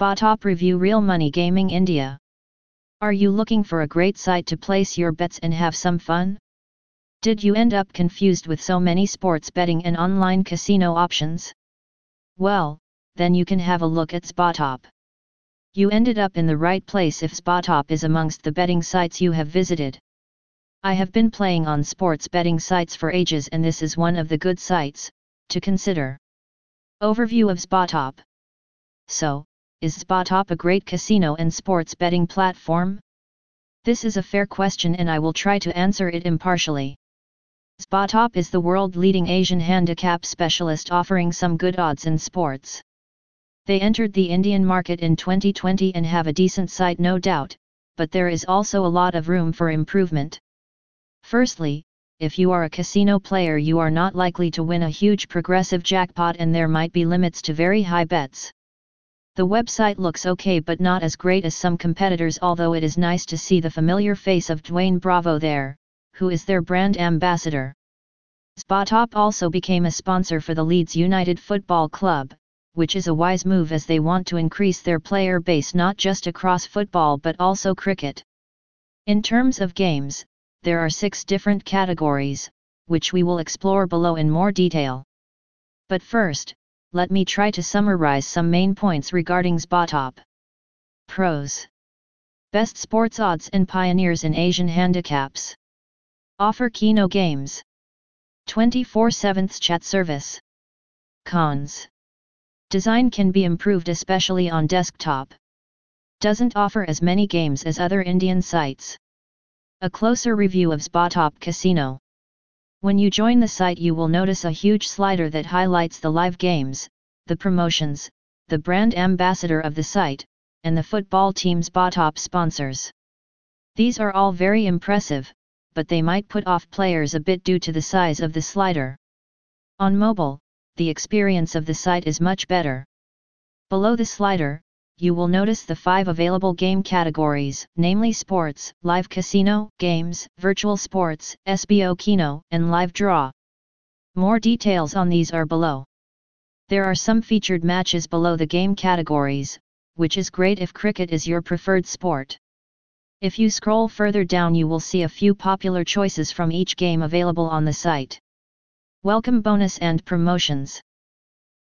SBOTOP Review Real Money Gaming India. Are you looking for a great site to place your bets and have some fun? Did you end up confused with so many sports betting and online casino options? Well, then you can have a look at SBOTOP. You ended up in the right place if SBOTOP is amongst the betting sites you have visited. I have been playing on sports betting sites for ages and this is one of the good sites to consider. Overview of SBOTOP. So, is SBOTOP a great casino and sports betting platform? This is a fair question and I will try to answer it impartially. SBOTOP is the world-leading Asian handicap specialist offering some good odds in sports. They entered the Indian market in 2020 and have a decent site no doubt, but there is also a lot of room for improvement. Firstly, if you are a casino player you are not likely to win a huge progressive jackpot and there might be limits to very high bets. The website looks okay but not as great as some competitors although it is nice to see the familiar face of Dwayne Bravo there, who is their brand ambassador. SBOTOP also became a sponsor for the Leeds United Football Club, which is a wise move as they want to increase their player base not just across football but also cricket. In terms of games, there are six different categories, which we will explore below in more detail. But first, let me try to summarize some main points regarding SBOTOP. Pros Best sports odds and pioneers in Asian handicaps. Offer Keno games. 24/7 chat service. Cons Design can be improved especially on desktop. Doesn't offer as many games as other Indian sites. A closer review of SBOTOP Casino. When you join the site you will notice a huge slider that highlights the live games, the promotions, the brand ambassador of the site, and the football team's SBOTOP sponsors. These are all very impressive, but they might put off players a bit due to the size of the slider. On mobile, the experience of the site is much better. Below the slider, you will notice the five available game categories, namely sports, live casino, games, virtual sports, SBO Keno, and live draw. More details on these are below. There are some featured matches below the game categories, which is great if cricket is your preferred sport. If you scroll further down you will see a few popular choices from each game available on the site. Welcome bonus and promotions.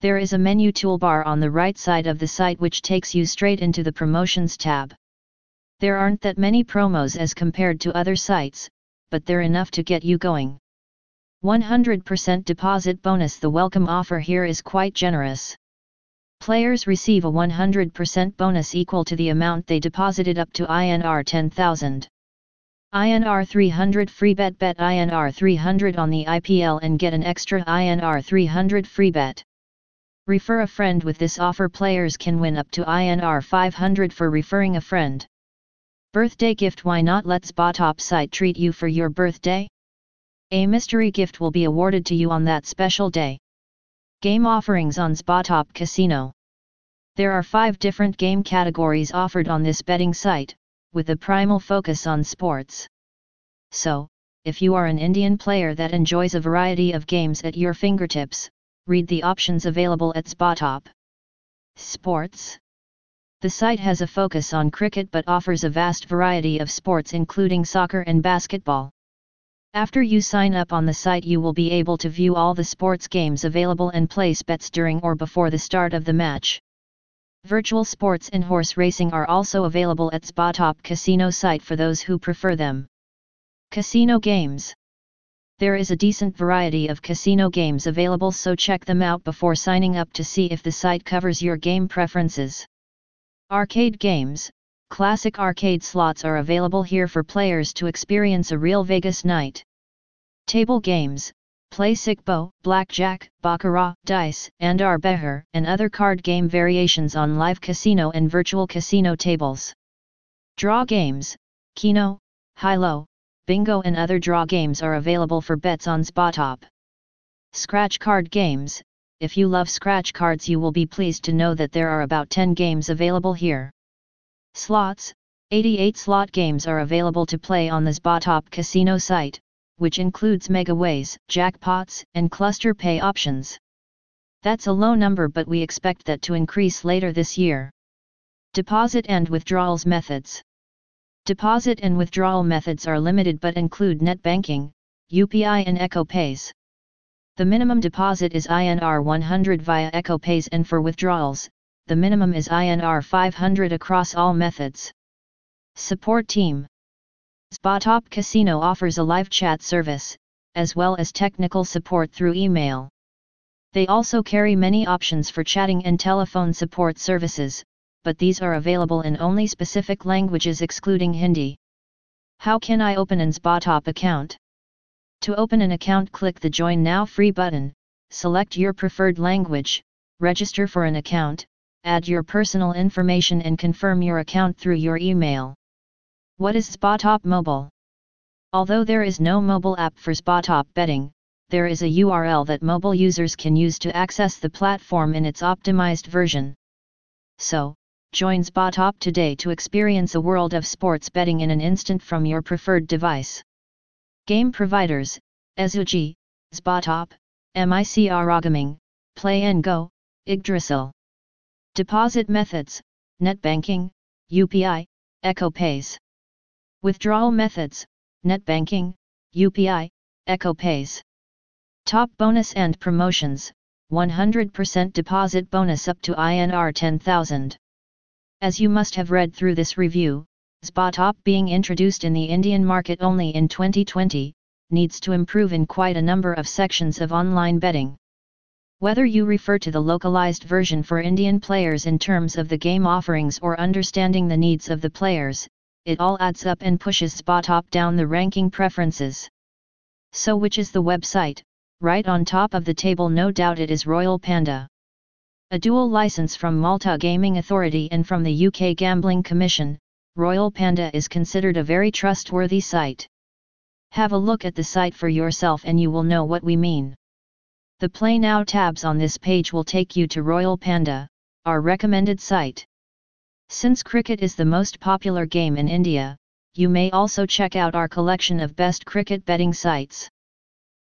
There is a menu toolbar on the right side of the site which takes you straight into the Promotions tab. There aren't that many promos as compared to other sites, but they're enough to get you going. 100% deposit bonus The welcome offer here is quite generous. Players receive a 100% bonus equal to the amount they deposited up to INR 10,000. INR 300 free bet bet INR 300 on the IPL and get an extra INR 300 free bet. Refer a friend with this offer players can win up to INR 500 for referring a friend. Birthday gift Why not let SBOTOP site treat you for your birthday? A mystery gift will be awarded to you on that special day. Game offerings on SBOTOP Casino. There are five different game categories offered on this betting site, with a primal focus on sports. So, if you are an Indian player that enjoys a variety of games at your fingertips, read the options available at SBOTOP. Sports The site has a focus on cricket but offers a vast variety of sports including soccer and basketball. After you sign up on the site you will be able to view all the sports games available and place bets during or before the start of the match. Virtual sports and horse racing are also available at SBOTOP Casino site for those who prefer them. Casino games there is a decent variety of casino games available so check them out before signing up to see if the site covers your game preferences. Arcade games, classic arcade slots are available here for players to experience a real Vegas night. Table games, play Sic-Bo, Blackjack, Baccarat, Dice, and Andar Bahar, and other card game variations on live casino and virtual casino tables. Draw games, Keno, High-Low, bingo and other draw games are available for bets on SBOTOP. Scratch card games, if you love scratch cards you will be pleased to know that there are about 10 games available here. Slots, 88 slot games are available to play on the SBOTOP casino site, which includes megaways, jackpots, and cluster pay options. That's a low number but we expect that to increase later this year. Deposit and withdrawals methods. Deposit and withdrawal methods are limited but include net banking, UPI and ecoPayz. The minimum deposit is INR 100 via ecoPayz and for withdrawals, the minimum is INR 500 across all methods. Support Team SBOTOP Casino offers a live chat service, as well as technical support through email. They also carry many options for chatting and telephone support services, but these are available in only specific languages excluding Hindi. How can I open an SBOTOP account? To open an account click the Join Now free button, select your preferred language, register for an account, add your personal information and confirm your account through your email. What is SBOTOP Mobile? Although there is no mobile app for SBOTOP betting, there is a URL that mobile users can use to access the platform in its optimized version. So, join SBOTOP today to experience a world of sports betting in an instant from your preferred device. Game providers, Ezugi, SBOTOP, MICR Gaming, Play'n GO, Yggdrasil. Deposit methods, net banking, UPI, ecoPayz. Withdrawal methods, net banking, UPI, ecoPayz. Top bonus and promotions, 100% deposit bonus up to INR 10,000. As you must have read through this review, SBOTOP being introduced in the Indian market only in 2020, needs to improve in quite a number of sections of online betting. Whether you refer to the localized version for Indian players in terms of the game offerings or understanding the needs of the players, it all adds up and pushes SBOTOP down the ranking preferences. So which is the website? Right on top of the table no doubt it is Royal Panda. A dual license from Malta Gaming Authority and from the UK Gambling Commission, Royal Panda is considered a very trustworthy site. Have a look at the site for yourself and you will know what we mean. The Play Now tabs on this page will take you to Royal Panda, our recommended site. Since cricket is the most popular game in India, you may also check out our collection of best cricket betting sites.